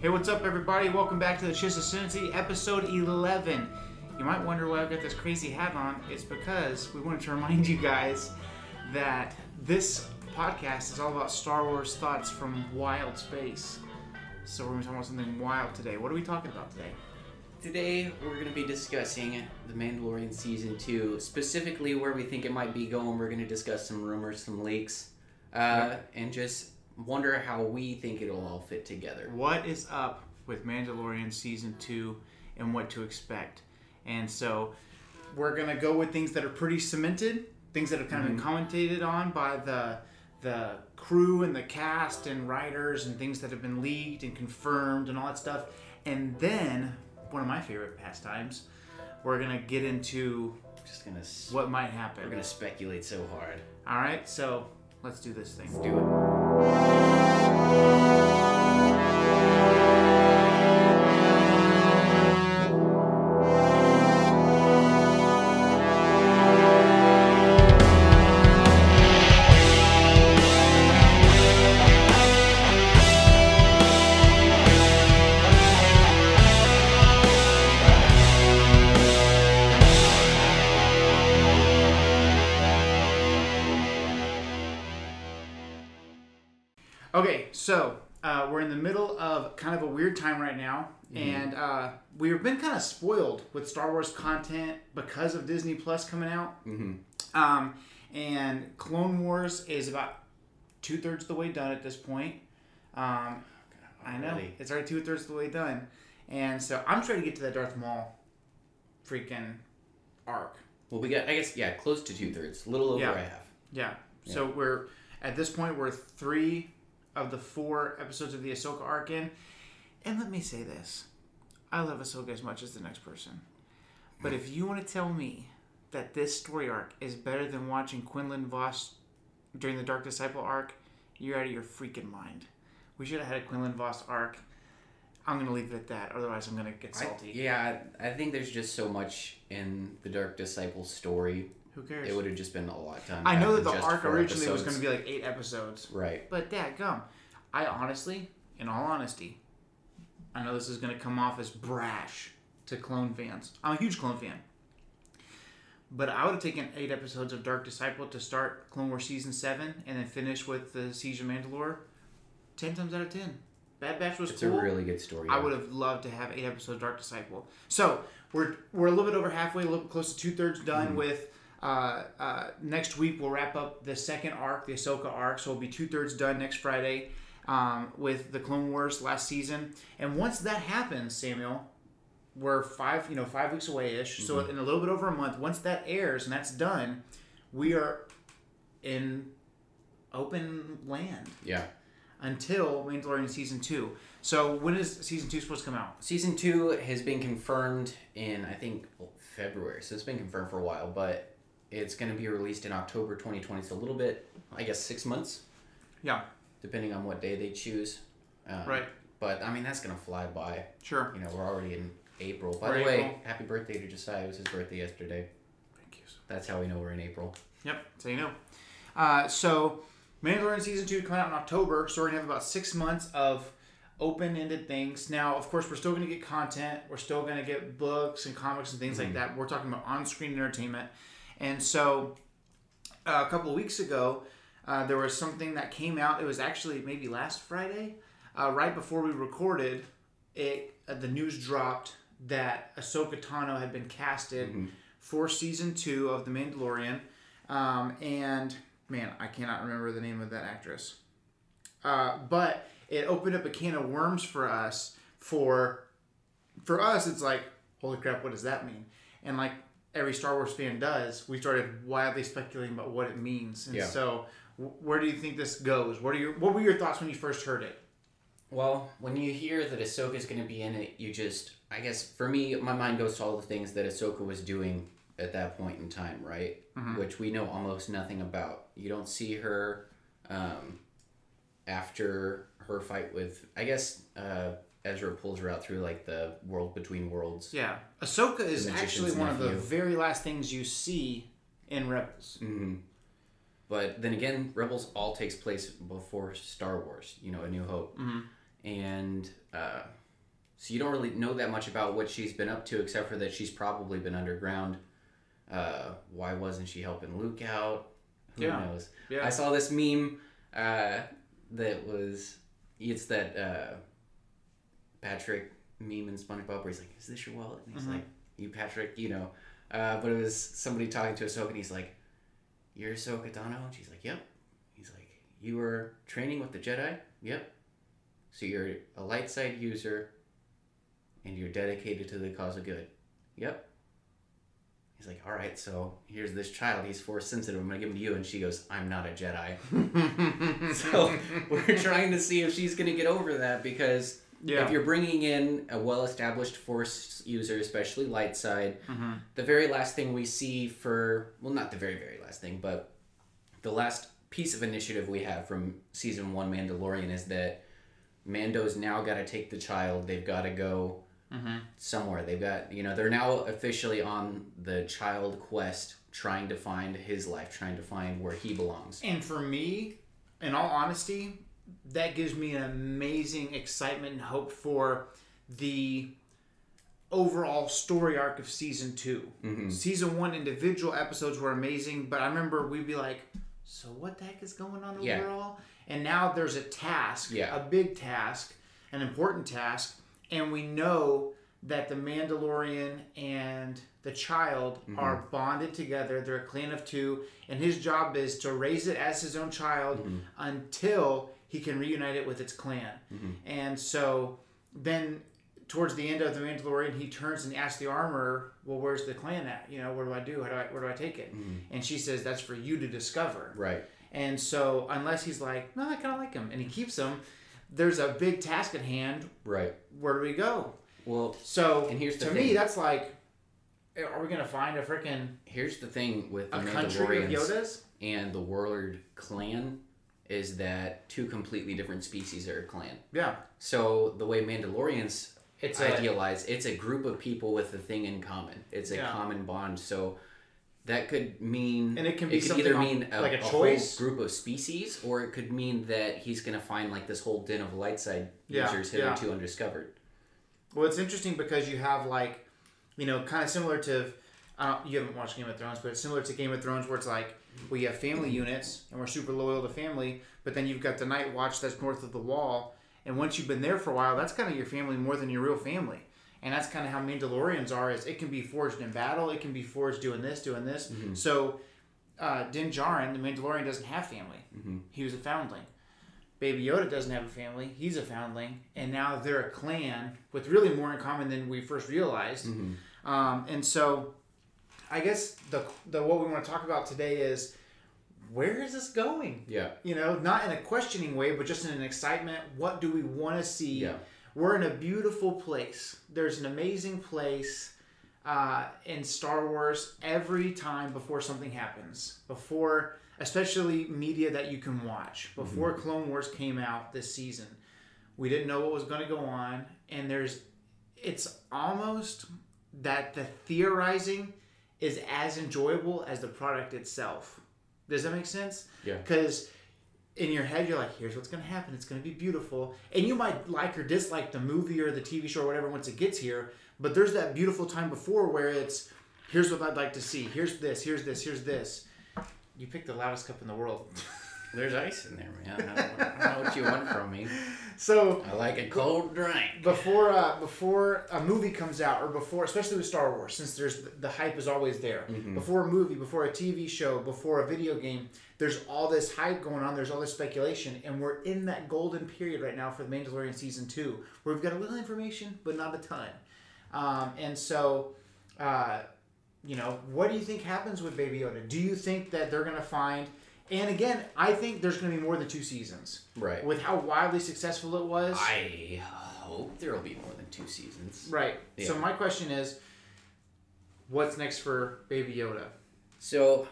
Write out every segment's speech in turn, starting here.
Hey, what's up, everybody? Welcome back to the Chiss Ascendancy, episode 11. You might wonder why I've got this crazy hat on. It's because we wanted to remind you guys that this podcast is all about Star Wars thoughts from wild space. So we're going to talk about something wild today. What are we talking about today? Today we're going to be discussing The Mandalorian Season 2, specifically where we think it might be going. We're going to discuss some rumors, some leaks, uh, and just wonder how we think it'll all fit together. What is up with Mandalorian season two and what to expect? And so we're gonna go with things that are pretty cemented, things that have kind of been mm-hmm. commentated on by the the crew and the cast and writers and things that have been leaked and confirmed and all that stuff. And then one of my favorite pastimes, we're gonna get into Just gonna what might happen. we're gonna speculate so hard. All right, so let's do this thing. Let's Do it. Uh, middle of kind of a weird time right now, and uh, we've been kind of spoiled with Star Wars content because of Disney Plus coming out. Mm-hmm. Um, and Clone Wars is about two thirds of the way done at this point. Um, I know Already. it's already two thirds of the way done, and so I'm trying to get to that Darth Maul freaking arc. Well, we got, I guess, yeah, close to two thirds, a little over Yeah. a half. Yeah. So we're at this point we're three of the four episodes of the Ahsoka arc in, and let me say this: I love Ahsoka as much as the next person, but if you want to tell me that this story arc is better than watching Quinlan Vos during the Dark Disciple arc, you're out of your freaking mind. We should have had a Quinlan Vos arc. I'm gonna leave it at that. Otherwise, I'm gonna get I- salty. yeah, I think there's just so much in the Dark Disciple story. Who cares? It would have just been a lot done. I know that the arc originally was gonna be like eight episodes. Right. But that gum, I honestly, in all honesty, I know this is gonna come off as brash to clone fans. I'm a huge clone fan. But I would have taken eight episodes of Dark Disciple to start Clone Wars season seven and then finish with the Siege of Mandalore. Ten times out of ten. Bad Batch was It's cool. a really good story. I would have loved to have eight episodes of Dark Disciple. So we're we're a little bit over halfway, a little bit close to two thirds done hmm. with. Uh, uh, next week we'll wrap up the second arc, the Ahsoka arc. So we'll be two thirds done next Friday um, with the Clone Wars last season. And once that happens, Samuel, we're five you know five weeks away ish. So in a little bit over a month, once that airs and that's done, we are in open land Yeah. until Mandalorian season two. So when is season two supposed to come out? Season two has been confirmed in I think February, so it's been confirmed for a while, but it's going to be released in October 2020. So a little bit, I guess, six months, Yeah, depending on what day they choose. Um, right. But I mean, that's going to fly by. Sure. You know, we're already in April. By We're the way, April. happy birthday to Josiah. It was his birthday yesterday. Thank you. That's how we know we're in April. Yep. So you know. Uh, so Mandalorian season two coming out in October. So we're gonna have about six months of open-ended things. Now, of course, we're still gonna get content. We're still gonna get books and comics and things like that. We're talking about on-screen entertainment. And so uh, a couple of weeks ago, uh, there was something that came out. It was actually maybe last Friday, uh, right before we recorded. It uh, the news dropped that Ahsoka Tano had been casted for season two of The Mandalorian, um, and man, I cannot remember the name of that actress. Uh, but it opened up a can of worms for us. For for us, it's like, holy crap, what does that mean? And like every Star Wars fan does, we started wildly speculating about what it means. And Yeah. so, wh- where do you think this goes? What are your What were your thoughts when you first heard it? Well, when you hear that Ahsoka is going to be in it, you just, I guess, for me, my mind goes to all the things that Ahsoka was doing at that point in time, right? Which we know almost nothing about. You don't see her um, after her fight with, I guess, uh, Ezra pulls her out through like the world between worlds. Yeah, Ahsoka is actually one of the very last things you see in Rebels. hmm But then again, Rebels all takes place before Star Wars, you know, A New Hope. Mhm. and uh, so you don't really know that much about what she's been up to, except for that she's probably been underground. Uh, why wasn't she helping Luke out? Who Yeah. knows? Yeah. I saw this meme uh, that was it's that uh, Patrick meme in SpongeBob where he's like, "Is this your wallet?" And he's Mhm. like, "You, Patrick," you know. Uh, but it was somebody talking to Ahsoka, and he's like, "You're Ahsoka Tano," and she's like, "Yep." He's like, "You were training with the Jedi?" "Yep." So you're a light side user, and you're dedicated to the cause of good. "Yep." He's like, "All right, so here's this child. He's force sensitive. I'm gonna give him to you." And she goes, "I'm not a Jedi." so we're trying to see if she's gonna get over that because yeah. if you're bringing in a well-established force user, especially light side, hmm the very last thing we see for well, not the very very last thing, but the last piece of initiative we have from season one Mandalorian is that Mando's now got to take the child. They've got to go hmm somewhere. They've got you know they're now officially on the child quest, trying to find his life, trying to find where he belongs. And for me, in all honesty, that gives me an amazing excitement and hope for the overall story arc of season 2 Mhm. Season one individual episodes were amazing, but I remember we'd be like, "So what the heck is going on Yeah. overall?" And now there's a task, Yeah. a big task, an important task, and we know that the Mandalorian and the child Mm-hmm. are bonded together. They're a clan of two, and his job is to raise it as his own child Mm-hmm. until he can reunite it with its clan. Mm-hmm. And so then towards the end of the Mandalorian, he turns and asks the armor, "Well, where's the clan at? You know, what do I do? How do I where do I take it?" Mm-hmm. And she says, "That's for you to discover." Right. And so unless he's like, "No, I kind of like him," and he keeps him, there's a big task at hand. Right. Where do we go? Well, So And here's to thing. me, that's like, are we gonna find a freaking here's the thing with the a country of Yodas? and the Warlord clan is that two completely different species are a clan. Yeah, So the way Mandalorians it's a it's a group of people with a thing in common. It's a Yeah. common bond. So that could mean And it can be it could either mean a, like a a choice. whole group of species, or it could mean that he's gonna find like this whole den of light side Yeah, users yeah. hitherto undiscovered. Well, it's interesting because you have like, you know, kind of similar to, uh, you haven't watched Game of Thrones, but it's similar to Game of Thrones where it's like we have family units and we're super loyal to family, but then you've got the Night Watch that's north of the wall, and once you've been there for a while, that's kind of your family more than your real family. And that's kind of how Mandalorians are. Is it can be forged in battle, it can be forged doing this, doing this. So, uh, Din Djarin, the Mandalorian, doesn't have family. Mhm. He was a foundling. Baby Yoda doesn't have a family. He's a foundling, and now they're a clan with really more in common than we first realized. Mm-hmm. Um, and so, I guess the the what we want to talk about today is where is this going? Yeah. You know, not in a questioning way, but just in an excitement. What do we want to see? Yeah. We're in a beautiful place. There's an amazing place uh, in Star Wars every time before something happens. Before, especially media that you can watch. Before Clone Wars came out this season, we didn't know what was going to go on, and there's, it's almost that the theorizing is as enjoyable as the product itself. Does that make sense? Yeah. Because in your head, you're like, here's what's going to happen. It's going to be beautiful. And you might like or dislike the movie or the TV show or whatever once it gets here. But there's that beautiful time before where it's, here's what I'd like to see. Here's this, here's this, here's this. You pick the loudest cup in the world. There's ice in there, man. I don't, I don't know what you want from me. so I like a cold drink. before uh, before a movie comes out or before especially with Star Wars since there's the hype is always there before a movie before a TV show before a video game there's all this hype going on there's all this speculation and we're in that golden period right now for the Mandalorian season 2 where we've got a little information but not a ton um, and so uh, you know what do you think happens with Baby Yoda do you think that they're gonna find and again I think there's gonna be more than two seasons Right. with how wildly successful it was I hope there will be more than two seasons. Right. So my question is, what's next for Baby Yoda? So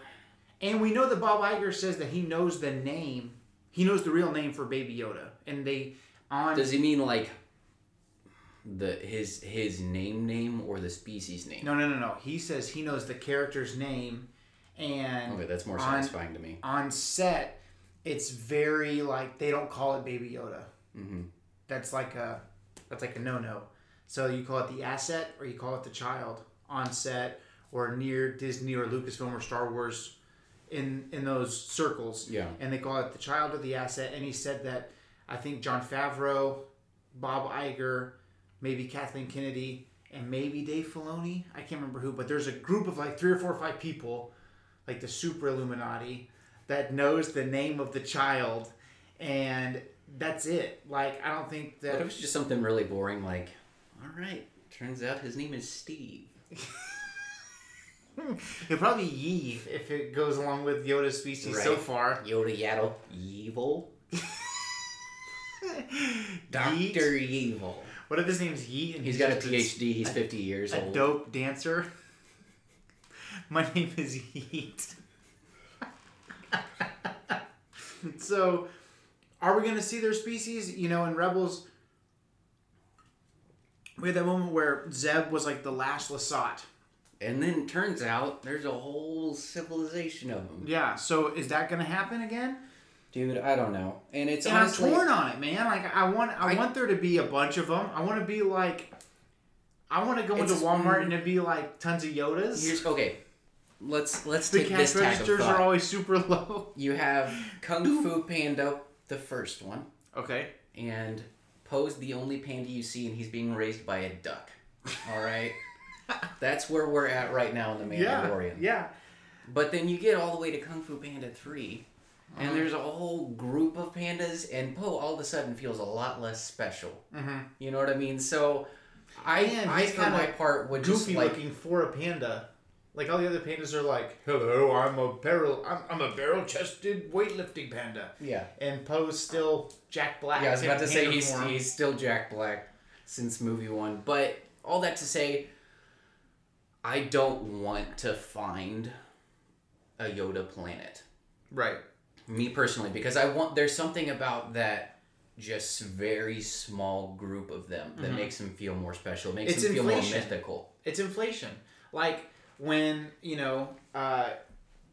And we know that Bob Iger says that he knows the name. He knows the real name for Baby Yoda, and they on does he mean like the his his name name or the species name? no no no no. He says he knows the character's name, and Okay, that's more on- satisfying to me. on set, it's very like they don't call it Baby Yoda. hmm that's like a that's like a no no. So you call it the asset or you call it the child on set or near Disney or Lucasfilm or Star Wars in in those circles. Yeah. And they call it the child or the asset. And he said that I think Jon Favreau, Bob Iger, maybe Kathleen Kennedy, and maybe Dave Filoni. I can't remember who, but there's a group of like three or four or five people, like the super Illuminati, that knows the name of the child, and that's it. Like I don't think What that. if it's just something really boring like, all right, turns out his name is Steve. It'll probably be Yeve if it goes along with Yoda's species so far. Yoda Yaddle. Evil. Dr. Evil. What if his name's Yeet and He's got a PhD. He's 50 years a old. dope dancer? My name is Yeet. so, are we going to see their species? You know, in Rebels, we had that moment where Zeb was like the last Lasat. And then turns out there's a whole civilization of them. Yeah, so is that going to happen again? Dude, I don't know. And it's and honestly. I'm torn on it, man. Like I want, I, I- want there to be a bunch of them. I want to be like, I want to go into Walmart mm. and it be like tons of Yodas. Here's okay. Let's let's the take cash this tag of registers are always super low. You have Kung Fu Panda, the first one, Okay. and Po's the only panda you see, and he's being raised by a duck. All right, that's where we're at right now in the. Mandalorian. Yeah. yeah. But then you get all the way to Kung Fu Panda 3, and Uh-huh. there's a whole group of pandas, and Po all of a sudden feels a lot less special. Mm-hmm. You know what I mean? So, I, And I for my part, would just Goofy like. looking for a panda. Like all the other pandas are like, hello, I'm a barrel, I'm, I'm a barrel-chested weightlifting panda, Yeah. and Po's still Jack Black. Yeah, I was about to say he's, form. he's still Jack Black since movie one. But all that to say, I don't want to find a Yoda planet. right. Me personally, because I want there's something about that just very small group of them that mm-hmm. makes them feel more special, makes It's them feel inflation. more mythical. It's inflation. Like when you know, uh,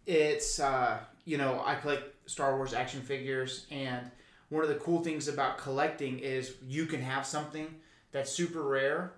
it's uh, you know, I collect Star Wars action figures, and one of the cool things about collecting is you can have something that's super rare,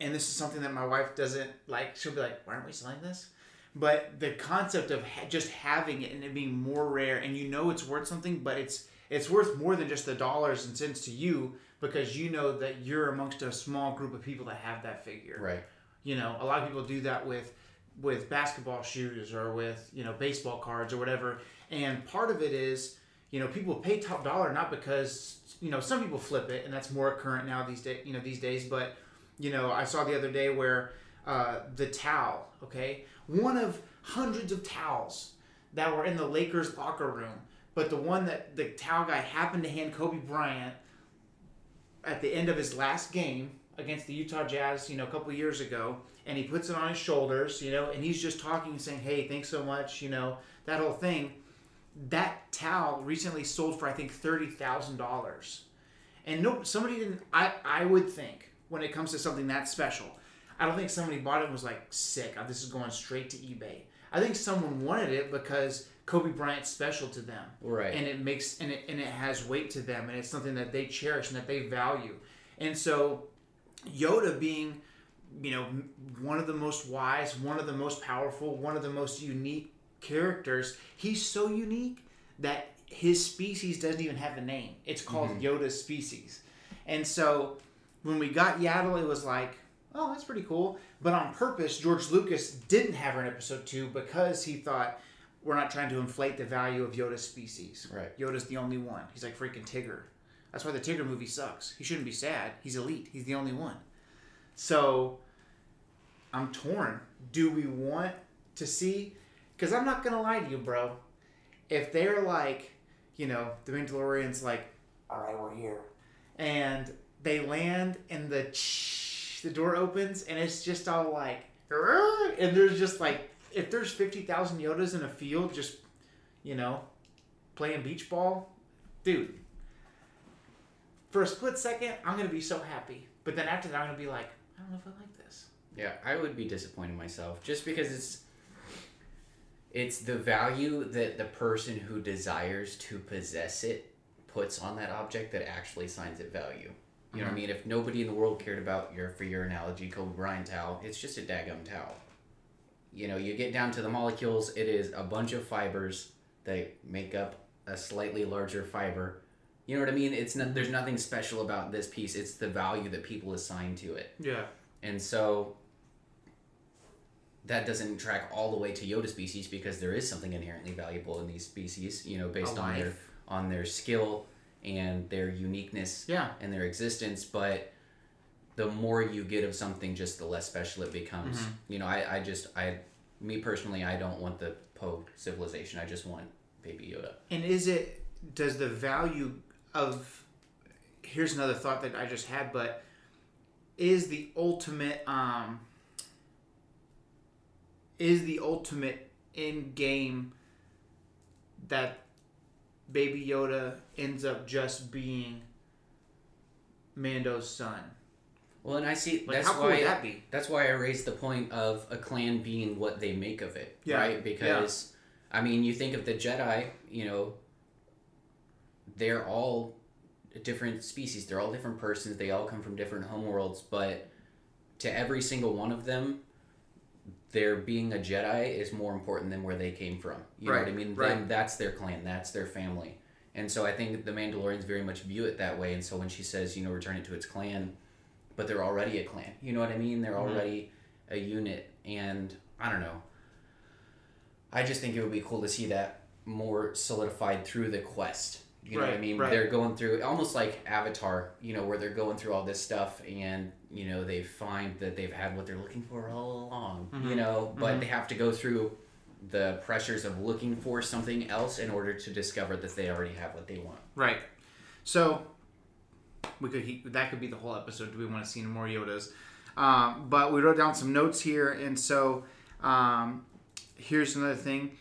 and this is something that my wife doesn't like. She'll be like, "Why aren't we selling this?" But the concept of ha- just having it and it being more rare, and you know it's worth something, but it's it's worth more than just the dollars and cents to you because you know that you're amongst a small group of people that have that figure. Right. You know, a lot of people do that with with basketball shoes or with you know baseball cards or whatever. And part of it is, you know, people pay top dollar not because you know some people flip it and that's more current now these days. You know these days, but you know I saw the other day where uh, the towel, okay, one of hundreds of towels that were in the Lakers locker room, but the one that the towel guy happened to hand Kobe Bryant at the end of his last game against the Utah Jazz, you know, a couple years ago, and he puts it on his shoulders, you know, and he's just talking and saying, "Hey, thanks so much," you know, that whole thing. That towel recently sold for I think thirty thousand dollars, and no, somebody didn't. I I would think when it comes to something that special, I don't think somebody bought it and was like, "Sick, uh, this is going straight to eBay." I think someone wanted it because Kobe Bryant's special to them Right. and it makes and it, and it has weight to them and it's something that they cherish and that they value and so yoda being you know one of the most wise one of the most powerful one of the most unique characters he's so unique that his species doesn't even have a name it's called mm-hmm. yoda's species and so when we got yaddle it was like oh that's pretty cool but on purpose george lucas didn't have her in episode two because he thought we're not trying to inflate the value of Yoda's species. Right. Yoda's the only one. He's like freaking Tigger. That's why the Tigger movie sucks. He shouldn't be sad. He's elite. He's the only one. So I'm torn. Do we want to see? Because I'm not gonna lie to you, bro. If they're like, you know, the Mandalorian's like, all right, we're here, and they land and the the door opens and it's just all like, and there's just like, if there's fifty thousand Yodas in a field, just, you know, playing beach ball, dude. For a split second, I'm gonna be so happy, but then after that, I'm gonna be like, I don't know if I like this. Yeah, I would be disappointed myself just because it's it's the value that the person who desires to possess it puts on that object that actually assigns it value. You know what I mm-hmm. mean? If nobody in the world cared about your, for your analogy, Kobe Bryant towel, it's just a daggum towel. You know, you get down to the molecules, it is a bunch of fibers that make up a slightly larger fiber. You know what I mean? It's not, there's nothing special about this piece. It's the value that people assign to it. Yeah. And so that doesn't track all the way to Yoda species because there is something inherently valuable in these species, you know, based A on their on their skill and their uniqueness Yeah. and their existence, but the more you get of something just the less special it becomes. Mm-hmm. You know, I, I just I me personally I don't want the Po civilization. I just want baby Yoda. And is it does the value of here's another thought that I just had, but is the ultimate um is the ultimate in game that Baby Yoda ends up just being Mando's son? Well, and I see Like that's how cool why would that be? That's why I raised the point of a clan being what they make of it, Yeah, right? Because I mean, you think of the Jedi, you know, they're all different species. They're all different persons. They all come from different homeworlds, but to every single one of them, their being a Jedi is more important than where they came from. You know what I mean? right. Them, that's their clan. That's their family. And so I think the Mandalorians very much view it that way. And so when she says, you know, return it to its clan, but they're already a clan. You know what I mean? They're Mhm. already a unit. And I don't know. I just think it would be cool to see that more solidified through the quest. You know what I mean? right. They're going through almost like Avatar, you know, where they're going through all this stuff and, you know, they find that they've had what they're looking for all along, you Mhm, know, but mhm. they have to go through the pressures of looking for something else in order to discover that they already have what they want. Right. So we could he, that could be the whole episode. Do we want to see more Yodas? Um, but we wrote down some notes here, and so um, here's another thing.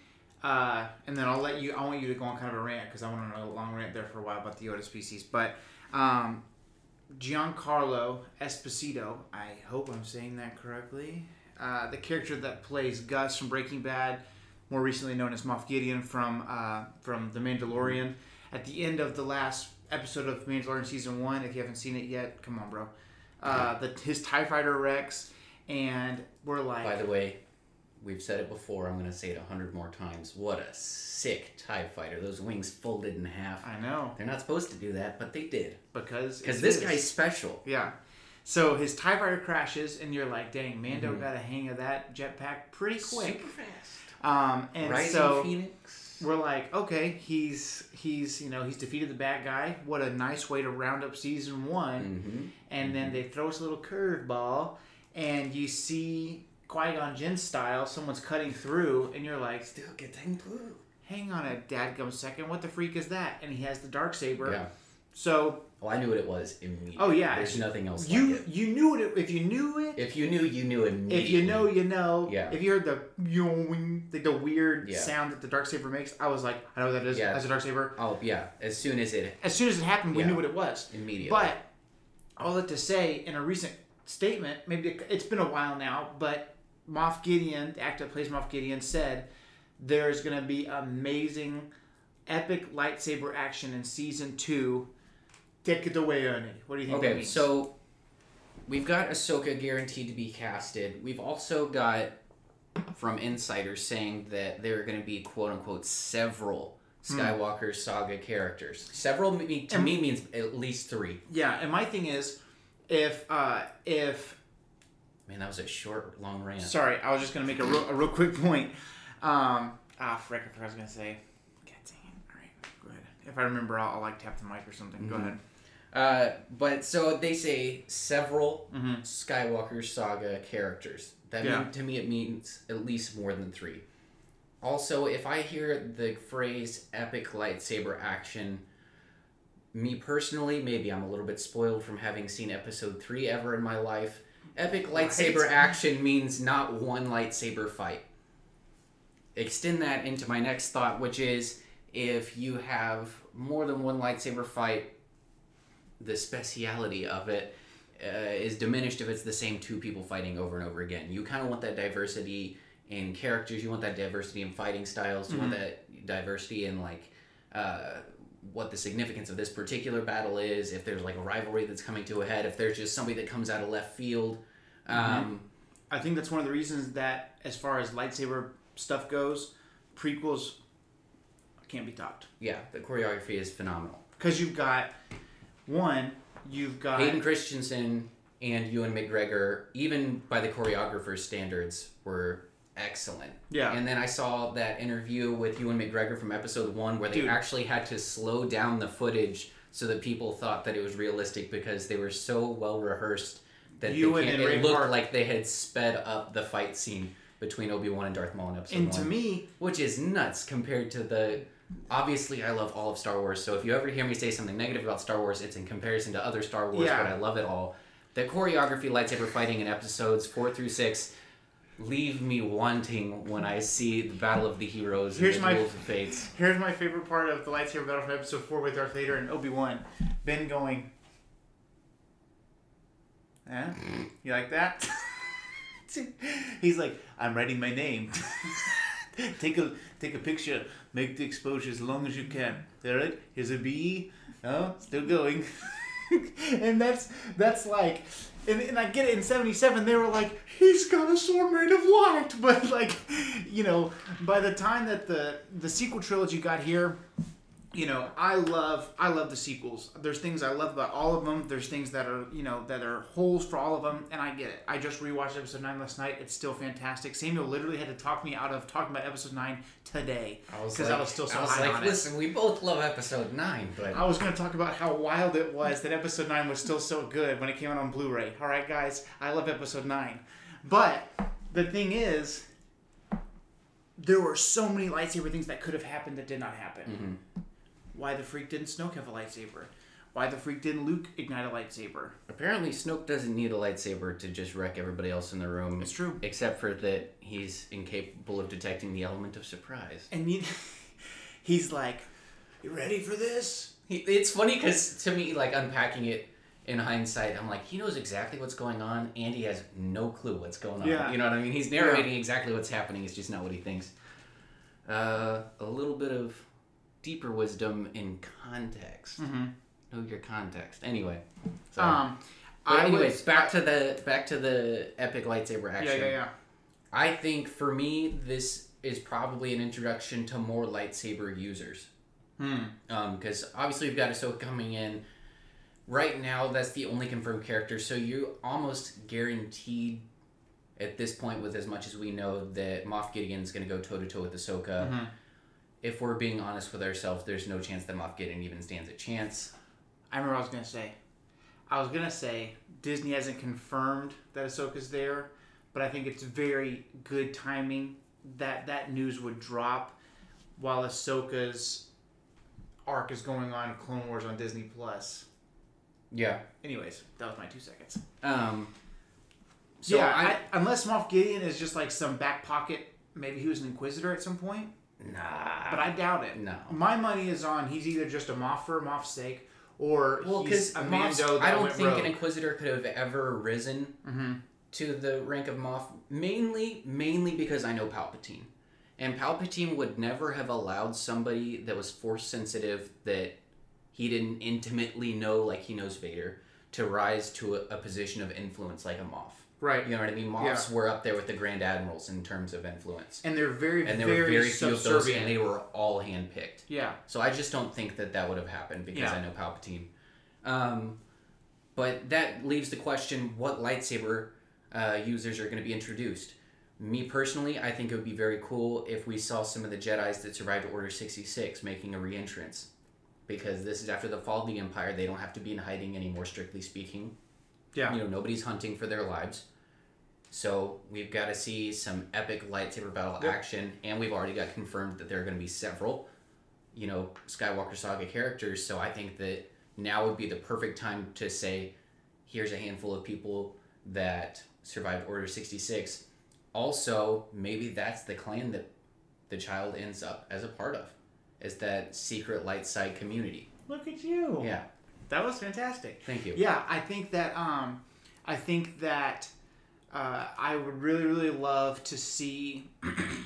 Uh, and then I'll let you. I want you to go on kind of a rant because I went on a long rant there for a while about the Yoda species. But um, Giancarlo Esposito, I hope I'm saying that correctly. Uh, the character that plays Gus from Breaking Bad, more recently known as Moff Gideon from uh, from The Mandalorian. At the end of the last episode of Mandalorian season one, if you haven't seen it yet, come on, bro. Uh, the his Tie Fighter wrecks, and we're like, By the way, we've said it before. I'm going to say it a hundred more times. What a sick Tie Fighter! Those wings folded in half. I know They're not supposed to do that, but they did. because Because this is. guy's special. Yeah. So his TIE fighter crashes, and you're like, dang, Mando Mhm. got a hang of that jetpack pretty quick. Super fast. Um, and Rising so Phoenix. we're like, okay, he's he's you know he's defeated the bad guy. What a nice way to round up season one. Mm-hmm. And then they throw us a little curveball, and you see Qui Gon Jinn style, someone's cutting through, and you're like, Still getting blue. hang on a dadgum second, what the freak is that? And he has the dark saber. Yeah. So Well, I knew what it was immediately. Oh, yeah. There's nothing else you like you knew it if you knew it. If you knew, you knew immediately. If you know, you know. Yeah. If you heard the like the weird Yeah. sound that the dark saber makes, I was like, I know what that is. Yeah. That's a dark saber. Oh yeah. As soon as it As soon as it happened, we Yeah. knew what it was. immediately. But all that to say, in a recent statement, maybe it's been a while now, but Moff Gideon, the actor that plays Moff Gideon, said there's going to be amazing, epic lightsaber action in season two. Take it away, Ernie. What do you think that Okay, so we've got Ahsoka guaranteed to be casted. We've also got from insiders saying that there are going to be quote unquote several Hmm. Skywalker saga characters. Several me- to And- me means at least three. yeah, and my thing is, if uh, if Man, that was a short, long rant. Sorry, I was just gonna make a real, a real quick point. Um, ah, frick, I forgot I was gonna say. God dang it. All right, go ahead. If I remember, I'll, I'll like tap the mic or something. Go Mhm. ahead. Uh, but so they say several Mm-hmm. Skywalker saga characters. That Yeah. mean, to me it means at least more than three. Also, if I hear the phrase epic lightsaber action, me personally, maybe I'm a little bit spoiled from having seen episode three ever in my life. Epic lightsaber Right. action means not one lightsaber fight. Extend that into my next thought, which is if you have more than one lightsaber fight, the speciality of it uh, is diminished if it's the same two people fighting over and over again. You kind of want that diversity in characters. You want that diversity in fighting styles. You want that diversity in like uh, what the significance of this particular battle is, if there's like a rivalry that's coming to a head, if there's just somebody that comes out of left field. Um, I think that's one of the reasons that, as far as lightsaber stuff goes, prequels can't be topped. Yeah, the choreography is phenomenal. Because you've got one, you've got Hayden Christensen and Ewan McGregor, even by the choreographer's standards, were excellent. Yeah. And then I saw that interview with Ewan McGregor from episode one where they Dude. actually had to slow down the footage so that people thought that it was realistic because they were so well rehearsed that they Ewan can't, and Ray it looked Park- like they had sped up the fight scene between Obi Wan and Darth Maul in episode and one to me, which is nuts compared to the obviously I love all of Star Wars. So if you ever hear me say something negative about Star Wars, it's in comparison to other Star Wars, Yeah. but I love it all. The choreography lightsaber fighting in episodes 4 through 6 leave me wanting when I see the Battle of the Heroes Here's and my- the Duel of Fates. here's my favorite part of the lightsaber battle from episode four with Darth Vader and Obi Wan. Ben going, "Yeah, you like that?" He's like, "I'm writing my name. take a take a picture. Make the exposure as long as you can. All right. Here's a B. Oh, still going." and that's that's like and, and I get it in 77 they were like he's got a sword made of light. But like you know by the time that the the sequel trilogy got here you know I love I love the sequels there's things I love about all of them there's things that are you know that are holes for all of them and I get it I just rewatched episode 9 last night it's still fantastic Samuel literally had to talk me out of talking about episode 9 today because I was still so I was high like, on it. listen, we both love episode 9, but I was going to talk about how wild it was that episode 9 was still so good when it came out on Blu ray. All right, guys, I love episode 9. But the thing is, there were so many lightsaber things that could have happened that did not happen. Mm-hmm. Why the freak didn't Snoke have a lightsaber? Why the freak didn't Luke ignite a lightsaber? apparently Snoke doesn't need a lightsaber to just wreck everybody else in the room. It's true. Except for that he's incapable of detecting the element of surprise. And you, he's like, You ready for this? He, it's funny because to me, like unpacking it in hindsight, I'm like, he knows exactly what's going on, and he has no clue what's going on. Yeah. You know what I mean? He's narrating exactly what's happening. It's just not what he thinks. Uh, a little bit of deeper wisdom in context. Mhm. Know your context. Anyway. So, Um, I anyways, back to the back to the epic lightsaber action. yeah, yeah. yeah. I think for me, this is probably an introduction to more lightsaber users. Hmm. Because obviously we've got Ahsoka coming in. Right now, that's the only confirmed character, so you almost guaranteed at this point, with as much as we know, that Moff Gideon's going to go toe to toe with Ahsoka. Mhm. If we're being honest with ourselves, there's no chance that Moff Gideon even stands a chance. I remember what I was gonna say. I was gonna say Disney hasn't confirmed that Ahsoka's there, but I think it's very good timing that that news would drop while Ahsoka's arc is going on Clone Wars on Disney Plus. Yeah. Anyways, that was my two seconds. Um. So yeah, I, I, unless Moff Gideon is just like some back pocket, maybe he was an Inquisitor at some point, nah. but I doubt it. no. My money is on he's either just a Moff for Moff's sake, or Well, he's because a Mando that I don't went think rogue. an Inquisitor could have ever risen hmm to the rank of Moff. Mainly, mainly because I know Palpatine, and Palpatine would never have allowed somebody that was force sensitive that he didn't intimately know, like he knows Vader, to rise to a, a position of influence like a Moff. Right. You know what I mean? Moffs were up there with the Grand Admirals in terms of influence, and they're very, and there very, were very few of those, and they were all handpicked. yeah, So I just don't think that that would have happened because Yeah. I know Palpatine. Um, but that leaves the question: what lightsaber uh, users are going to be introduced? Me personally, I think it would be very cool if we saw some of the Jedi's that survived Order sixty six making a re-entrance, because this is after the fall of the Empire. They don't have to be in hiding anymore, strictly speaking. Yeah. You know, nobody's hunting for their lives. So we've got to see some epic lightsaber battle Yep. action, and we've already got confirmed that there are going to be several, you know, Skywalker Saga characters. So I think that now would be the perfect time to say, here's a handful of people that survived Order sixty six. Also, maybe that's the clan that the child ends up as a part of, is that secret light side community. Look at you. Yeah, that was fantastic. thank you. Yeah, I think that um, I think that uh, I would really, really love to see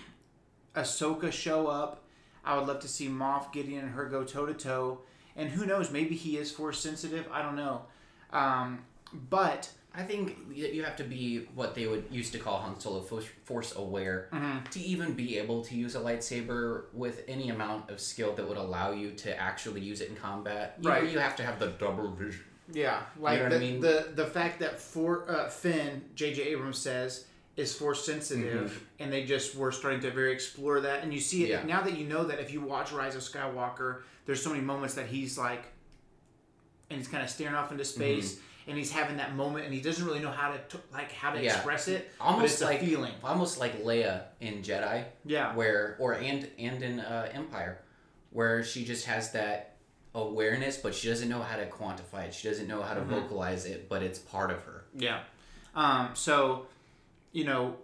Ahsoka show up. I would love to see Moff, Gideon, and her go toe to toe. And who knows? Maybe he is force sensitive. I don't know. Um, but I think you have to be what they would used to call Han Solo force, aware Mm-hmm. to even be able to use a lightsaber with any amount of skill that would allow you to actually use it in combat. You know, Right. you have to have the double vision. Yeah, like know what the, I mean? the the fact that for uh, Finn, J.J. Abrams says is force sensitive, and they just were starting to very explore that, and you see it Mm-hmm. Yeah. now that you know that if you watch Rise of Skywalker, there's so many moments that he's like, and he's kind of staring off into space, and he's having that moment, and he doesn't really know how to t- like how to Mm-hmm. Yeah. express it, Almost like a feeling. almost like Leia in Jedi, Yeah, where or and and in uh, Empire, where she just has that awareness, but she doesn't know how to quantify it. She doesn't know how to Mm-hmm. vocalize it, but it's part of her. Yeah. Um, so, you know,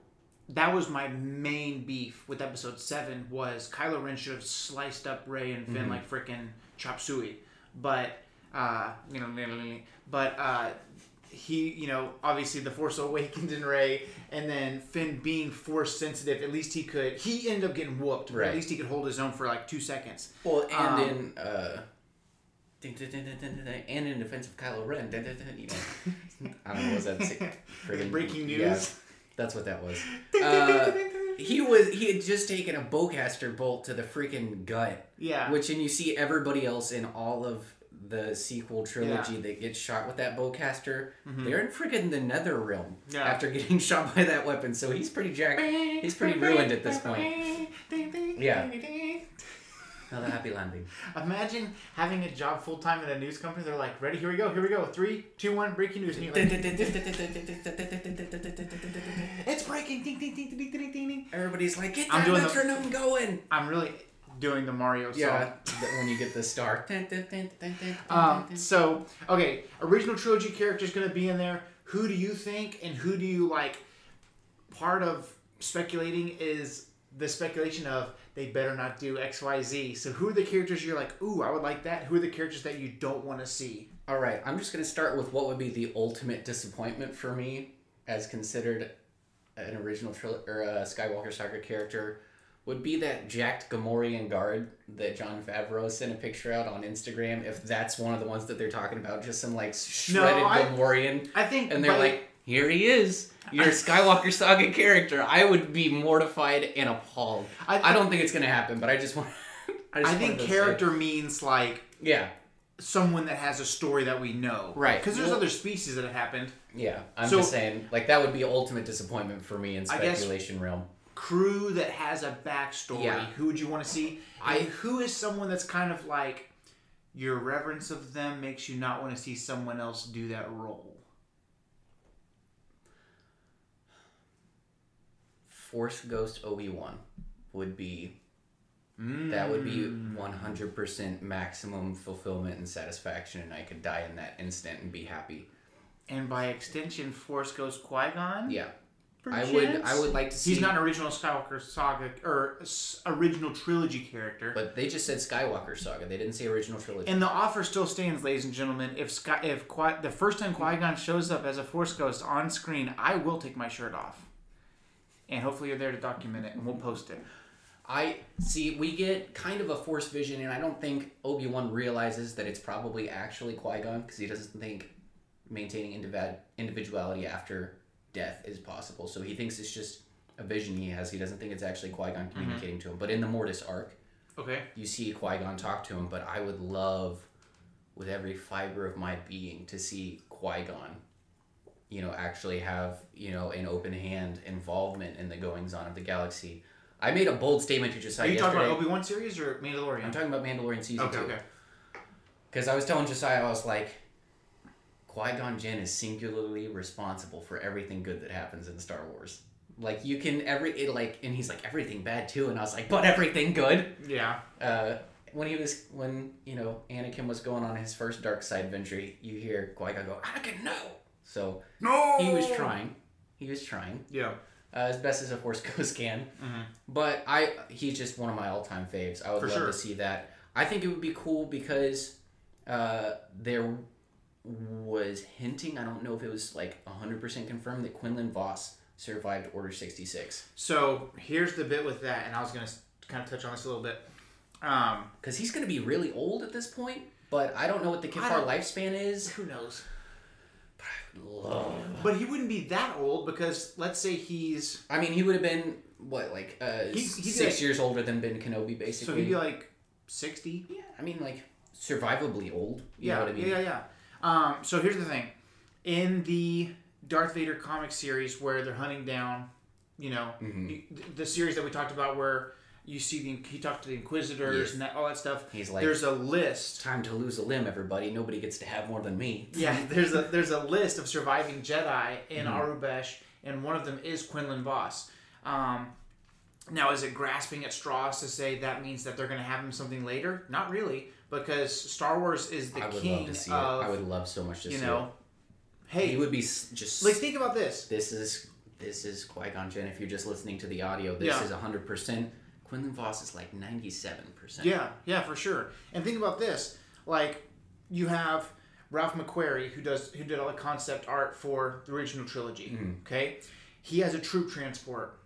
that was my main beef with episode seven was Kylo Ren should have sliced up Rey and Finn like freaking chop suey, but uh, you know, but uh, he, you know, obviously the Force Awakens in Rey, and then Finn being Force sensitive. At least he could. He ended up getting whooped, but Right. at least he could hold his own for like two seconds. Well, and Um, in uh, and in defense of Kylo Ren, you know, I don't know, was that friggin' Breaking yeah, news. that's what that was. Uh, he was he had just taken a bowcaster bolt to the freaking gut, Yeah. which and you see everybody else in all of the sequel trilogy Yeah. that gets shot with that bowcaster. Mm-hmm. They're in freaking the Nether realm Yeah. after getting shot by that weapon, so he's pretty jacked. He's pretty ruined at this point. Yeah. Another happy landing. Imagine having a job full time in a news company. They're like, "Ready? Here we go. Here we go. Three, two, one. Breaking news." Like, "It's breaking!" Everybody's like, get I'm that the- metronome going. I'm really doing the Mario song. Yeah, when you get the star. Um. So, okay, original trilogy characters gonna be in there. Who do you think, and who do you like? Part of speculating is the speculation of they better not do X, Y, Z. So, who are the characters you're like, ooh, I would like that? Who are the characters that you don't want to see? All right, I'm just gonna start with what would be the ultimate disappointment for me, as considered an original tril- or a Skywalker Saga character, would be that jacked Gamorrean guard that Jon Favreau sent a picture out on Instagram. If that's one of the ones that they're talking about, just some like shredded I- Gamorrean, I think, and they're like, "Here he is, your Skywalker Saga character." I would be mortified and appalled. I- I, don't think it's gonna happen, but I just want. I, just I think wanted to say- character means like Yeah, someone that has a story that we know. Right. Because there's Well- other species that have happened. yeah. I'm So- just saying, like that would be ultimate disappointment for me in I guess- speculation realm. Crew that has a backstory. Yeah. Who would you want to see? I- And who is someone that's kind of like your reverence of them makes you not want to see someone else do that role? Force Ghost Obi Wan would be that would be Mm. 100% maximum fulfillment and satisfaction, and I could die in that instant and be happy. And by extension, Force Ghost Qui Gon. Yeah, I would. I would like to see. He's not an original Skywalker saga or s- original trilogy character. But they just said Skywalker Saga. They didn't say original trilogy. And the offer still stands, ladies and gentlemen. If Sky, if Qui, the first time Qui Gon shows up as a Force Ghost on screen, I will take my shirt off, and hopefully you're there to document it, and we'll post it. I see. We get kind of a Force vision, and I don't think Obi Wan realizes that it's probably actually Qui Gon because he doesn't think maintaining individ- individuality after death is possible. So he thinks it's just a vision he has. He doesn't think it's actually Qui Gon mm-hmm. communicating to him. But in the Mortis arc, Okay. you see Qui Gon talk to him. But I would love, with every fiber of my being, to see Qui Gon, you know, actually have you know an open hand involvement in the goings on of the galaxy. I made a bold statement to Josiah. Are you talking about Obi Wan series or Mandalorian? I'm talking about Mandalorian season okay. two. Okay. Because I was telling Josiah, I was like, Qui Gon Jinn is singularly responsible for everything good that happens in Star Wars. Like you can every it like, and he's like everything bad too, and I was like, but everything good. Yeah. Uh, when he was when you know Anakin was going on his first dark side venture, you hear Qui Gon go, Anakin, no. So No. he was trying. He was trying Yeah. uh, as best as a Force Ghost can. Mhm. But I, he's just one of my all-time faves. I would For love sure. to see that. I think it would be cool because uh, there was hinting. I don't know if it was like hundred percent confirmed that Quinlan Vos survived Order sixty six. So here's the bit with that, and I was gonna kind of touch on this a little bit. Um, Because he's going to be really old at this point, but I don't know what the Kiffar lifespan is. who knows? Love. But he wouldn't be that old because let's say he's I mean, he would have been, what, like uh, He- he'd six like- years older than Ben Kenobi, basically. so he'd be like sixty. yeah, I mean, like, survivably old. You yeah, know what I mean? yeah, yeah, yeah. Um, so here's the thing: in the Darth Vader comic series, where they're hunting down, you know, Mhm. the, the series that we talked about, where you see the he talked to the Inquisitors Yes. and that all that stuff. He's like, there's a list. time to lose a limb, everybody. Nobody gets to have more than me. Yeah, there's a there's a list of surviving Jedi in Mhm. Arubesh, and one of them is Quinlan Vos. Um, now, is it grasping at straws to say that means that they're going to have him something later? Not really, because Star Wars is the I would king love to see of it. I would love so much to see. you see know. it. Hey, He would be s- just like think about this. this is this is Qui Gon Jinn. If you're just listening to the audio, this Yeah. is hundred percent. Quinlan Vos is like ninety seven percent. Yeah, yeah, for sure. And think about this: like you have Ralph McQuarrie, who does who did all the concept art for the original trilogy. Mhm. Okay, he has a troop transport.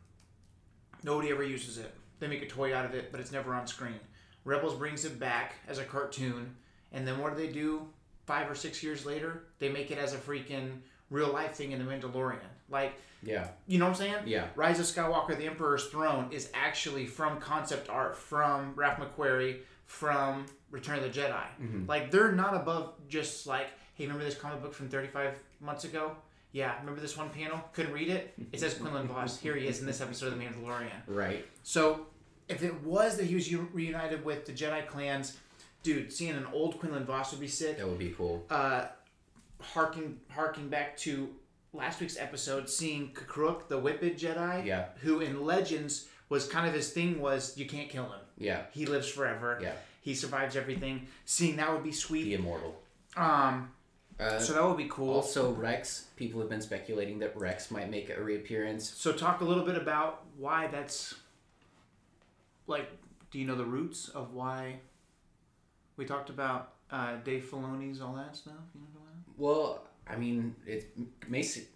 Nobody ever uses it. They make a toy out of it, but it's never on screen. Rebels brings it back as a cartoon, and then what do they do? Five or six years later, they make it as a freaking real life thing in the Mandalorian. Like, Yeah. you know what I'm saying? Yeah. Rise of Skywalker: The Emperor's Throne is actually from concept art from Ralph McQuarrie from Return of the Jedi. Mhm. Like they're not above just like, hey, remember this comic book from 35 months ago? Yeah, remember this one panel? Couldn't read it. It says Quinlan Vos. Here he is in this episode of The Mandalorian. Right. So, if it was that he was u- reunited with the Jedi clans, dude, seeing an old Quinlan Vos would be sick That would be cool. uh, harking harking back to last week's episode, seeing K'Kruhk, the Whiphid Jedi, Yeah. who in Legends was kind of his thing was you can't kill him. Yeah. He lives forever. Yeah. He survives everything. Seeing that would be sweet. The immortal. Um, Uh, so that would be cool. Also, Rex. People have been speculating that Rex might make a reappearance. So talk a little bit about why that's like. Do you know the roots of why we talked about uh, Dave Filoni's all that stuff? You know that? Well, I mean, it makes it.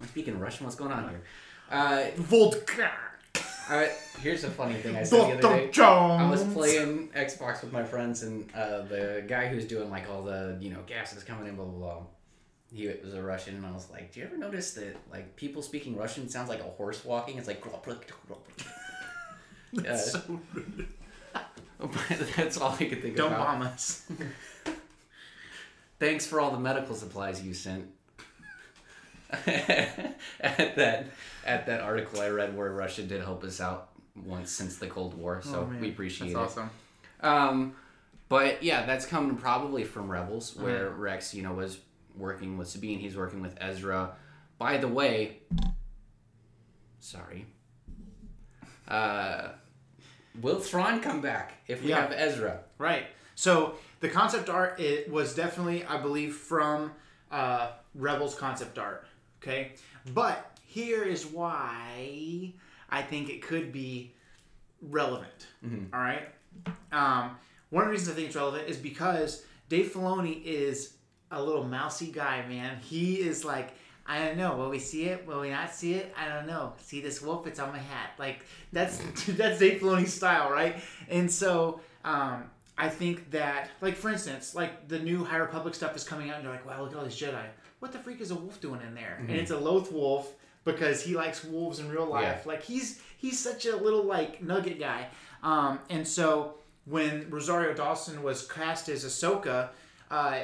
I'm speaking Russian. What's going on here? Uh, Vodka. uh, here's a funny thing I said the other day. Jones. I was playing Xbox with my friends, and uh, the guy who's doing like all the you know gases coming in, blah blah blah. He was a Russian, and I was like, "Do you ever notice that like people speaking Russian sounds like a horse walking? It's like." That's so rude. That's all I could think Don't about. bomb us. Thanks for all the medical supplies you sent. at that at that article I read where Russia did help us out once since the Cold War, so Oh, we appreciate it. That's it. awesome. Um, but yeah, that's coming probably from Rebels, Mm-hmm. where Rex, you know, was working with Sabine. He's working with Ezra. By the way, sorry. Uh, will Thrawn come back if we Yeah. have Ezra? Right. So the concept art it was definitely, I believe, from uh, Rebels concept art. Okay, but here is why I think it could be relevant. All right. Um, one of the reasons I think it's relevant is because Dave Filoni is a little mousy guy, man. He is like. I don't know. Will we see it? Will we not see it? I don't know. See this wolf? It's on my hat. Like that's that's Dave Filoni's style, right? And so um, I think that, like for instance, like the new High Republic stuff is coming out, and you're like, wow, look at all these Jedi. What the freak is a wolf doing in there? And it's a Loth wolf because he likes wolves in real life. Like he's he's such a little like nugget guy. Um, and so when Rosario Dawson was cast as Ahsoka, uh,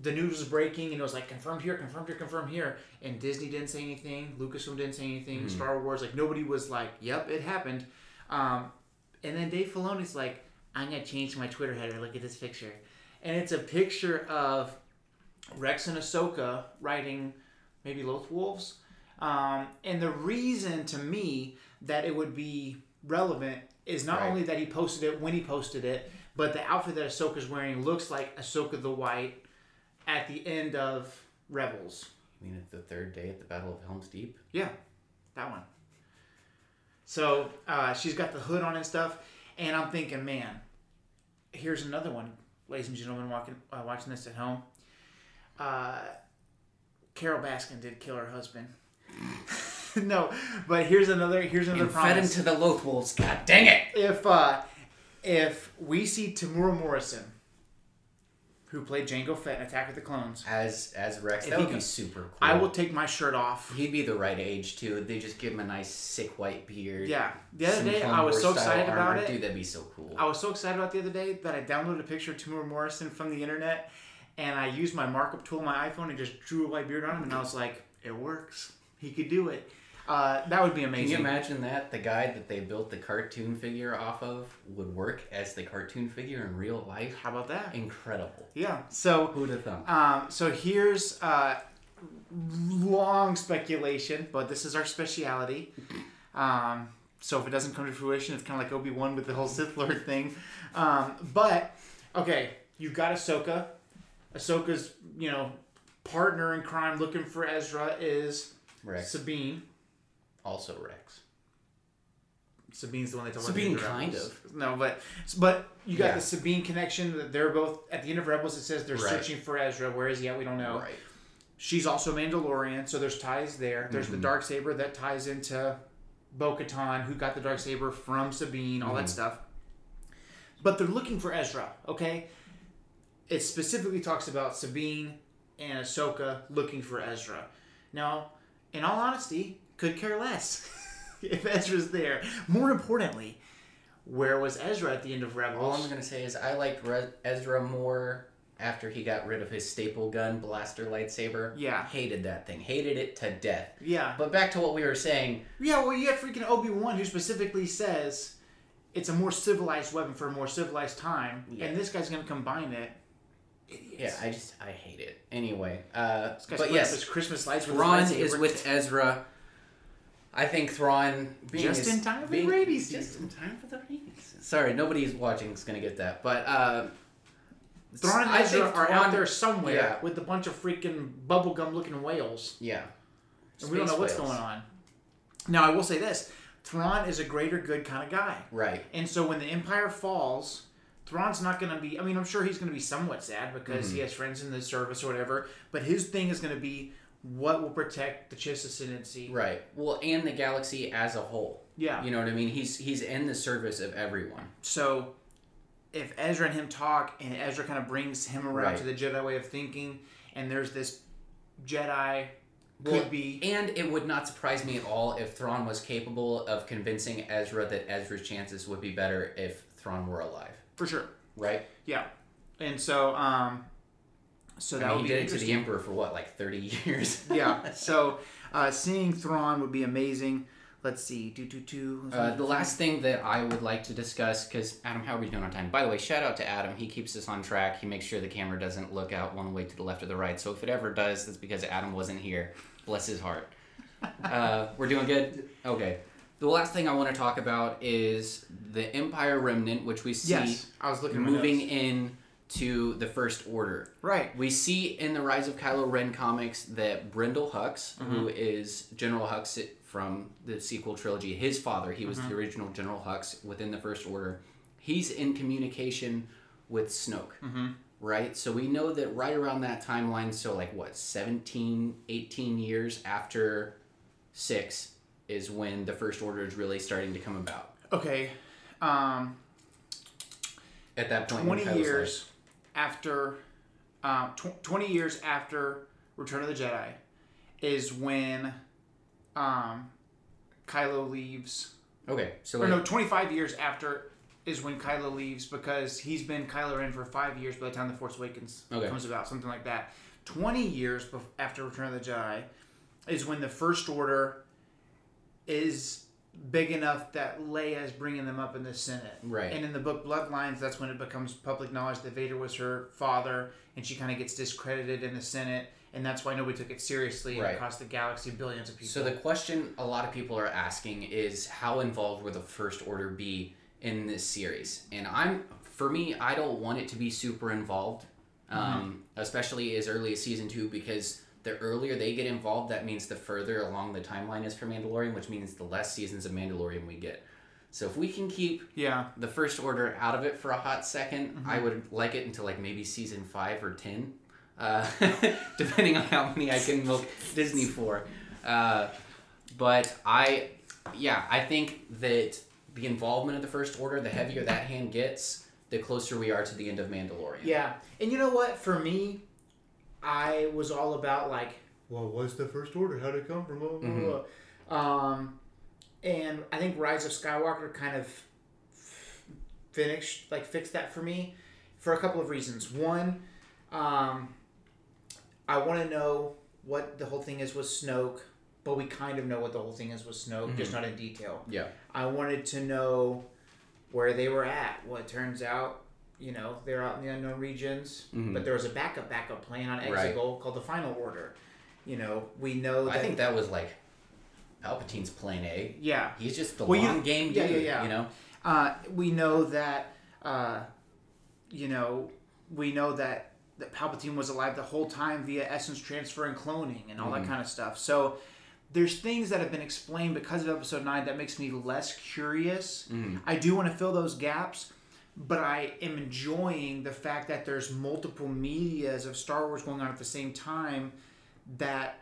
the news was breaking and it was like confirmed here, confirmed here, confirmed here. And Disney didn't say anything. Lucasfilm didn't say anything. Star Wars, like nobody was like, "Yep, it happened." Um, and then Dave Filoni's like, "I'm gonna change my Twitter header. Look at this picture," and it's a picture of Rex and Ahsoka riding maybe Loth Wolves. Um, and the reason to me that it would be relevant is not Right. only that he posted it when he posted it, but the outfit that Ahsoka's wearing looks like Ahsoka the White at the end of Rebels. I mean, at the third day at the Battle of Helm's Deep. Yeah, that one. So uh, she's got the hood on and stuff, and I'm thinking, man, here's another one, ladies and gentlemen, walking, uh, watching this at home. Uh, Carole Baskin did kill her husband. no, but here's another here's another And fed him to the Loth Wolves. God dang it! if uh, if we see Temuera Morrison, who played Jango Fett in Attack of the Clones, As as Rex, If that would be super cool. I will take my shirt off. He'd be the right age too. They just give him a nice sick white beard. Yeah, the other day I was so excited about it. Dude, that'd be so cool. I was so excited about the other day that I downloaded a picture of Temuera Morrison from the internet, and I used my markup tool on my iPhone and just drew a white beard on him, and I was like, it works. He could do it. Uh, that would be amazing. Can you imagine that the guy that they built the cartoon figure off of would work as the cartoon figure in real life? How about that? Incredible. Yeah. So Who'd have thought? Um, so here's uh, long speculation, but this is our speciality. Um, so if it doesn't come to fruition, it's kind of like Obi Wan with the whole Sith Lord thing. Um, but okay, you've got Ahsoka. Ahsoka's you know partner in crime looking for Ezra is Rex. Sabine. Also Rex. Sabine's the one they talk Sabine, about. in the kind Rebels. No, but but you got Yeah. the Sabine connection that they're both at the end of Rebels. It says they're Right. searching for Ezra. Where is he at? We don't know. Right. She's also Mandalorian, so there's ties there. There's the mm-hmm. dark saber that ties into Bo-Katan, who got the dark saber from Sabine, all that mm-hmm. stuff. But they're looking for Ezra. Okay, it specifically talks about Sabine and Ahsoka looking for Ezra. Now, in all honesty, could care less if Ezra's there. More importantly, where was Ezra at the end of Rebels? All I'm gonna say is I liked Re- Ezra more after he got rid of his staple gun blaster lightsaber. Yeah. Hated that thing. Hated it to death. yeah, But back to what we were saying. Yeah, well, you have freaking Obi Wan who specifically says it's a more civilized weapon for a more civilized time, Yeah. and this guy's gonna combine it. Idiots. Yeah, I just I hate it. Anyway, uh, but yes, Christmas lights his is with Ezra. I think Thrawn being Just in time for the being- rainy Just in time for the rainy season. Sorry, nobody's watching is gonna get that, but uh, Thrawn and I Ezra think are Thrawn- out there somewhere Yeah. with a bunch of freaking bubblegum looking whales, Yeah, and we don't know Space what's whales. going on. Now, I will say this: Thrawn is a greater good kind of guy, Right. and so when the Empire falls. Thrawn's not going to be. I mean, I'm sure he's going to be somewhat sad because Mm-hmm. he has friends in the service or whatever. But his thing is going to be what will protect the Chiss ascendancy. Right. Well, and the galaxy as a whole. Yeah. You know what I mean? He's he's in the service of everyone. So if Ezra and him talk, and Ezra kind of brings him around Right. to the Jedi way of thinking, and there's this Jedi could Well, be And it would not surprise me at all if Thrawn was capable of convincing Ezra that Ezra's chances would be better if Thrawn were alive. for sure. Right? Yeah. And so, um, so that I mean, would he be did it to the Emperor for what, like thirty years? yeah. So uh, seeing Thrawn would be amazing. Let's see. Do do do. Uh, the last thing that I would like to discuss, because Adam, how are we doing on time? By the way, shout out to Adam. He keeps us on track. He makes sure the camera doesn't look out one way to the left or the right. So if it ever does, that's because Adam wasn't here. Bless his heart. Uh, we're doing good. Okay. The last thing I want to talk about is the Empire Remnant, which we see yes, I was looking moving in to the First Order. right. We see in the Rise of Kylo Ren comics that Brendol Hux, who mm-hmm. is General Hux from the sequel trilogy, his father, he was the mm-hmm. original General Hux within the First Order, he's in communication with Snoke. Mm-hmm. Right? So we know that right around that timeline, so like what, 17, 18 years after 6 is when the First Order is really starting to come about. Okay. Um, At that point, 20 Kylo's years after um, tw- 20 years after return of the jedi is when um, kylo leaves Okay, so or no 25 years after is when kylo leaves because he's been kylo ren for five years by the time the force awakens Okay. comes about something like that 20 years bef- after return of the jedi is when the first order is big enough that Leia is bringing them up in the Senate. Right. And in the book Bloodlines, that's when it becomes public knowledge that Vader was her father, and she kind of gets discredited in the Senate, and that's why nobody took it seriously and Right. across the galaxy, billions of people. So the question a lot of people are asking is how involved will the First Order be in this series? And I'm for me, I don't want it to be super involved, um, especially as early as season two, because the earlier they get involved, that means the further along the timeline is for Mandalorian, which means the less seasons of Mandalorian we get. So if we can keep yeah, the First Order out of it for a hot 2nd I would like it until like maybe season five or ten, uh, depending on how many I can milk Disney for. Uh, But I, yeah, I think that the involvement of the First Order, the heavier that hand gets, the closer we are to the end of Mandalorian. Yeah, and you know what? For me, I was all about like, well, what's the first order? How did it come from? Blah, blah, Mhm. blah. Um, and I think Rise of Skywalker kind of finished, like, fixed that for me for a couple of reasons. One, um, I want to know what the whole thing is with Snoke, but we kind of know what the whole thing is with Snoke, just not in detail. Yeah. I wanted to know where they were at. Well, it turns out, you know, they're out in the unknown regions, Mhm. but there was a backup backup plan on Right. Exegol called the Final Order. You know, we know that. I think that was like Palpatine's plan A. yeah, He's just the Well, you- long game dude. yeah, yeah, yeah. You know. uh, we know that. Uh, you know, we know that that Palpatine was alive the whole time via essence transfer and cloning and all Mm-hmm. that kind of stuff. So. There's things that have been explained because of episode 9 that makes me less curious. Mm-hmm. I do want to fill those gaps, but I am enjoying the fact that there's multiple medias of Star Wars going on at the same time that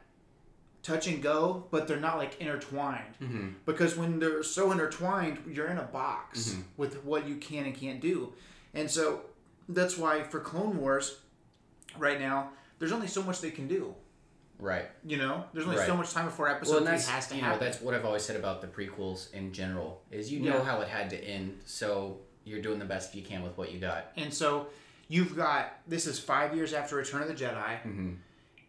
touch and go, but they're not like intertwined. Mm-hmm. Because when they're so intertwined, you're in a box with what you can and can't do. And so that's why for Clone Wars, right now, there's only so much they can do. Right. You know, there's only Right. so much time before Well, episode that's has to you know that's what I've always said about the prequels in general is you know Yeah. how it had to end, so you're doing the best you can with what you got. And so you've got this is five years after Return of the Jedi, Mhm.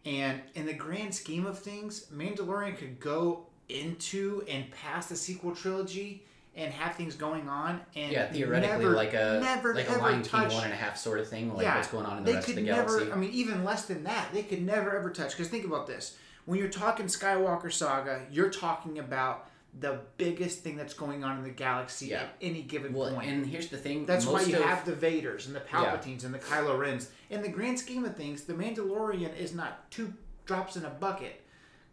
and in the grand scheme of things, Mandalorian could go into and past the sequel trilogy and have things going on, and Yeah, theoretically, never, like a never like a Lion King touch. one and a half sort of thing, like yeah, what's going on in the they rest could of the never. galaxy. I mean, even less than that, they could never ever touch. Because think about this: when you're talking Skywalker saga, you're talking about the biggest thing that's going on in the galaxy Yeah. at any given well, point. and here's the thing. That's why you of, have the Vaders and the Palpatines and the Kylo Rens. In the grand scheme of things, the Mandalorian is not two drops in a bucket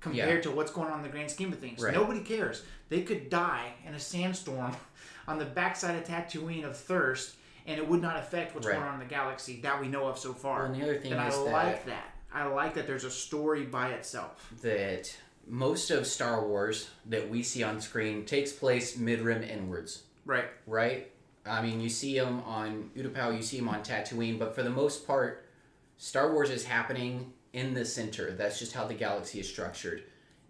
compared Yeah. to what's going on in the grand scheme of things. Right. Nobody cares. They could die in a sandstorm on the backside of Tatooine of thirst, and it would not affect what's Right. going on in the galaxy that we know of so far. Well, and the other thing and is I that- like that. I like that there's a story by itself. that most of Star Wars that we see on screen takes place mid rim inwards, Right. right? I mean, you see them on Utapau, you see them on Tatooine, but for the most part, Star Wars is happening in the center. That's just how the galaxy is structured.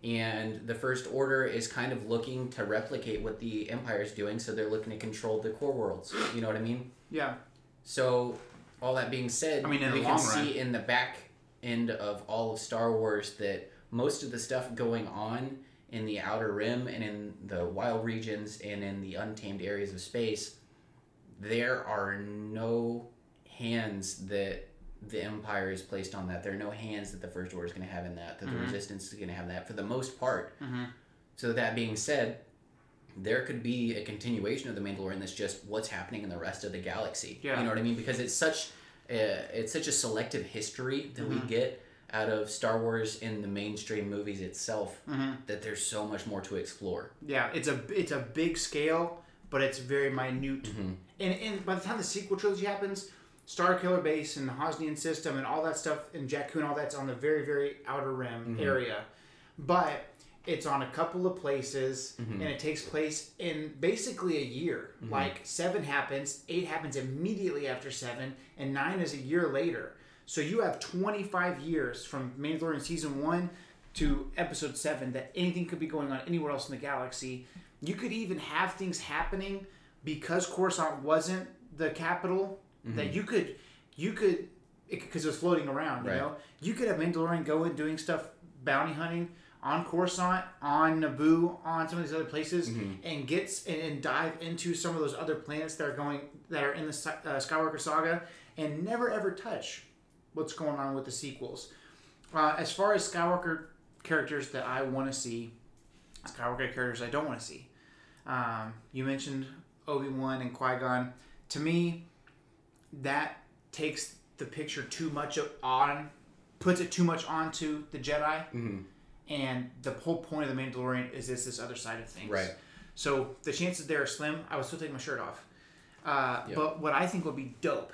And the First Order is kind of looking to replicate what the Empire is doing, so they're looking to control the core worlds. You know what I mean? Yeah. So, all that being said, I mean, in we can run. see in the back end of all of Star Wars that most of the stuff going on in the outer rim and in the wild regions and in the untamed areas of space, there are no hands that the Empire is placed on that. There are no hands that the First Order is going to have in that. That Mm-hmm. the Resistance is going to have that for the most part. So that being said, there could be a continuation of the Mandalorian that's just what's happening in the rest of the galaxy. Yeah. You know what I mean? Because it's such a, it's such a selective history that we get out of Star Wars in the mainstream movies itself that there's so much more to explore. Yeah, it's a it's a big scale, but it's very minute. Mm-hmm. And and by the time the sequel trilogy happens, Star Killer Base and the Hosnian system and all that stuff and Jakku and all that's on the very very outer rim Mm-hmm. area, but it's on a couple of places Mm-hmm. and it takes place in basically a year. Like seven happens, eight happens immediately after seven, and nine is a year later. So you have 25 years from Mandalorian season one to episode seven that anything could be going on anywhere else in the galaxy. You could even have things happening because Coruscant wasn't the capital. That you could, you could, because it, was floating around. You Right. know, you could have Mandalorian go and doing stuff, bounty hunting on Coruscant, on Naboo, on some of these other places, and gets and, and dive into some of those other planets that are going that are in the uh, Skywalker saga, and never ever touch what's going on with the sequels. Uh, as far as Skywalker characters that I want to see, Skywalker characters I don't want to see. Um, you mentioned Obi Wan and Qui Gon. To me, that takes the picture too much on, puts it too much onto the Jedi. Mm-hmm. And the whole point of the Mandalorian is this this other side of things. Right. So the chances there are slim. I would still take my shirt off. Uh, Yep. But what I think would be dope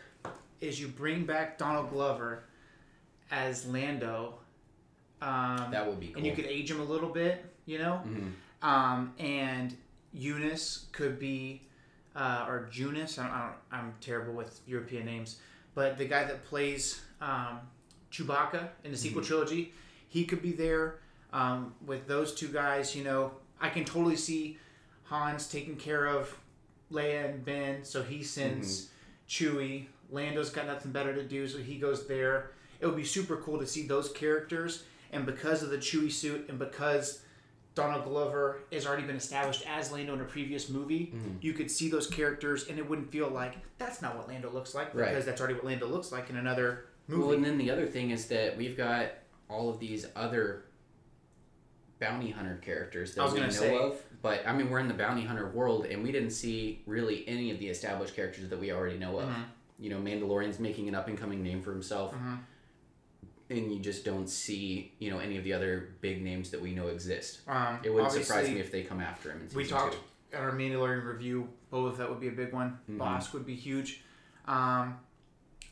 is you bring back Donald Glover as Lando Um, That would be cool. and you could age him a little bit, you know. Mhm. Um, and Eunice could be, uh, or Joonas. I don't, I don't, I'm terrible with European names, but the guy that plays um, Chewbacca in the sequel trilogy, he could be there. Um, with those two guys, you know, I can totally see Hans taking care of Leia and Ben, so he sends Chewie. Lando's got nothing better to do, so he goes there. It would be super cool to see those characters, and because of the Chewie suit, and because Donald Glover has already been established as Lando in a previous movie, Mm-hmm. you could see those characters, and it wouldn't feel like that's not what Lando looks like because Right. that's already what Lando looks like in another movie. Well, and then the other thing is that we've got all of these other bounty hunter characters that I was we know say- of. But I mean, we're in the bounty hunter world, and we didn't see really any of the established characters that we already know of. Mhm. You know, Mandalorian's making an up and coming name for himself, Mhm. and you just don't see you know any of the other big names that we know exist. um, It wouldn't surprise me if they come after him. In we talked two. at our Mandalorian review. Boba that would be a big one. Bosk would be huge. Um,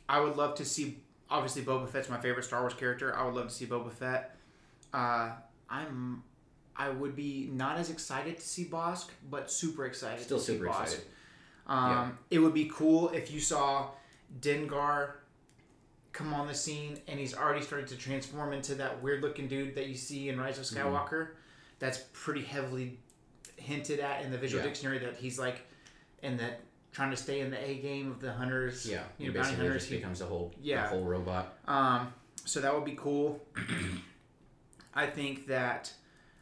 I would love to see. Obviously, Boba Fett's my favorite Star Wars character. I would love to see Boba Fett. Uh, I'm. I would be not as excited to see Bosk, but super excited. Still to see super Bosk. excited. Um, Yeah. It would be cool if you saw Dengar come on the scene and he's already started to transform into that weird looking dude that you see in Rise of Mm-hmm. Skywalker. That's pretty heavily hinted at in the visual Yeah. dictionary that he's like in that trying to stay in the A game of the hunters. Yeah, you know, basically hunters. just He- becomes a whole Yeah. a whole robot. um, so that would be cool. I think that,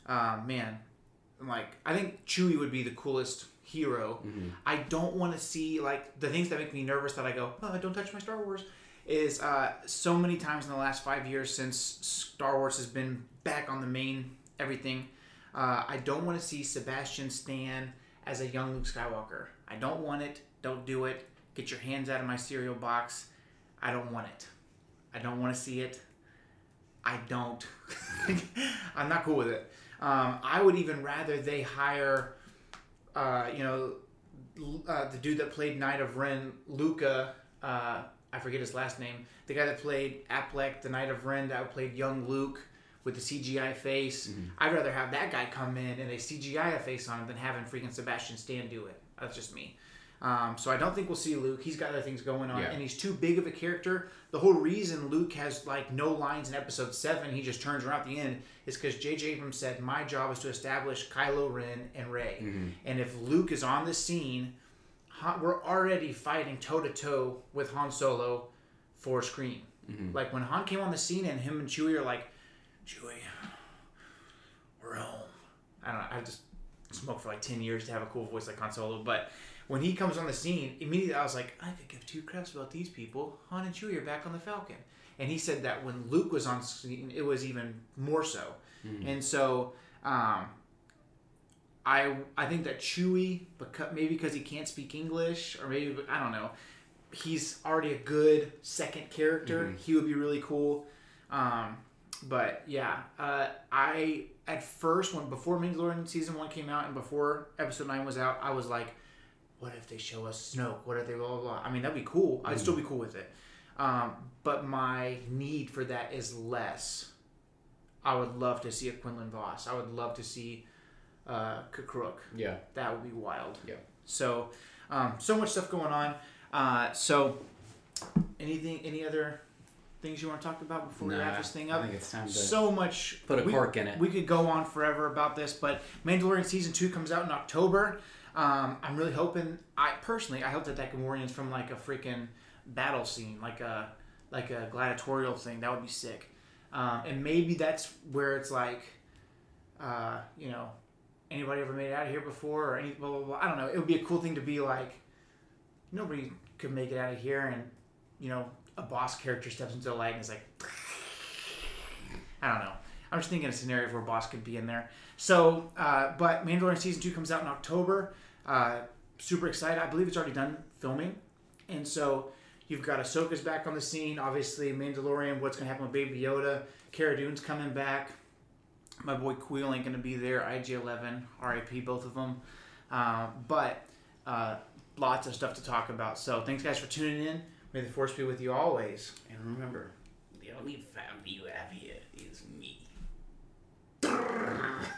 uh, man, like I think Chewie would be the coolest hero. Mhm. I don't want to see like the things that make me nervous that I go, oh, don't touch my Star Wars. Is uh, so many times in the last five years since Star Wars has been back on the main everything. Uh, I don't want to see Sebastian Stan as a young Luke Skywalker. I don't want it. Don't do it. Get your hands out of my cereal box. I don't want it. I don't want to see it. I don't. I'm not cool with it. Um, I would even rather they hire, uh, you know, uh, the dude that played Knight of Ren, Luca. Uh, I forget his last name. The guy that played Ap'lek, the Knight of Ren, that played young Luke with the CGI face. I'd rather have that guy come in and they CGI a face on him than having freaking Sebastian Stan do it. That's just me. Um, so I don't think we'll see Luke. He's got other things going on, Yeah. and he's too big of a character. The whole reason Luke has like no lines in Episode Seven, he just turns around at the end, is because J.J. Abrams said, "My job is to establish Kylo Ren and Rey, and if Luke is on the scene, we're already fighting toe to toe with Han Solo for screen. Like when Han came on the scene, and him and Chewie are like, Chewie, we're home. I don't know. I just smoked for like 10 years to have a cool voice like Han Solo. But when he comes on the scene, immediately I was like, I could give two craps about these people. Han and Chewie are back on the Falcon. And he said that when Luke was on scene, it was even more so. And so, um, I I think that Chewie, because maybe because he can't speak English, or maybe I don't know, he's already a good second character. He would be really cool. Um, but yeah, uh, I at first when before Mandalorian season one came out and before episode nine was out, I was like, what if they show us Snoke? What if they blah blah blah? I mean, that'd be cool. I'd still be cool with it. Um, but my need for that is less. I would love to see a Quinlan Vos. I would love to see uh, K'Kruhk. Yeah. That would be wild. Yeah. So, um, so much stuff going on. Uh, so, anything, any other things you want to talk about before we wrap this thing I up? think it's time to So much. put a we- cork in it. we could go on forever about this, but Mandalorian season two comes out in October. Um, I'm really hoping. I personally, I hope that that Gamorrean's from like a freaking battle scene, like a like a gladiatorial thing. That would be sick. Um, and maybe that's where it's like, uh, you know, anybody ever made it out of here before or any blah blah blah. I don't know. It would be a cool thing to be like, nobody could make it out of here, and you know, a boss character steps into the light and is like, I don't know. I'm just thinking of scenarios where a boss could be in there. So, uh, but Mandalorian season two comes out in October. Uh, super excited. I believe it's already done filming, and so you've got Ahsoka's back on the scene. Obviously, Mandalorian. What's going to happen with Baby Yoda? Cara Dune's coming back. My boy Kuiil ain't going to be there. IG-11, RIP, both of them. Uh, but uh, lots of stuff to talk about. So thanks guys for tuning in. May the force be with you always. And remember, the only family you have here is me.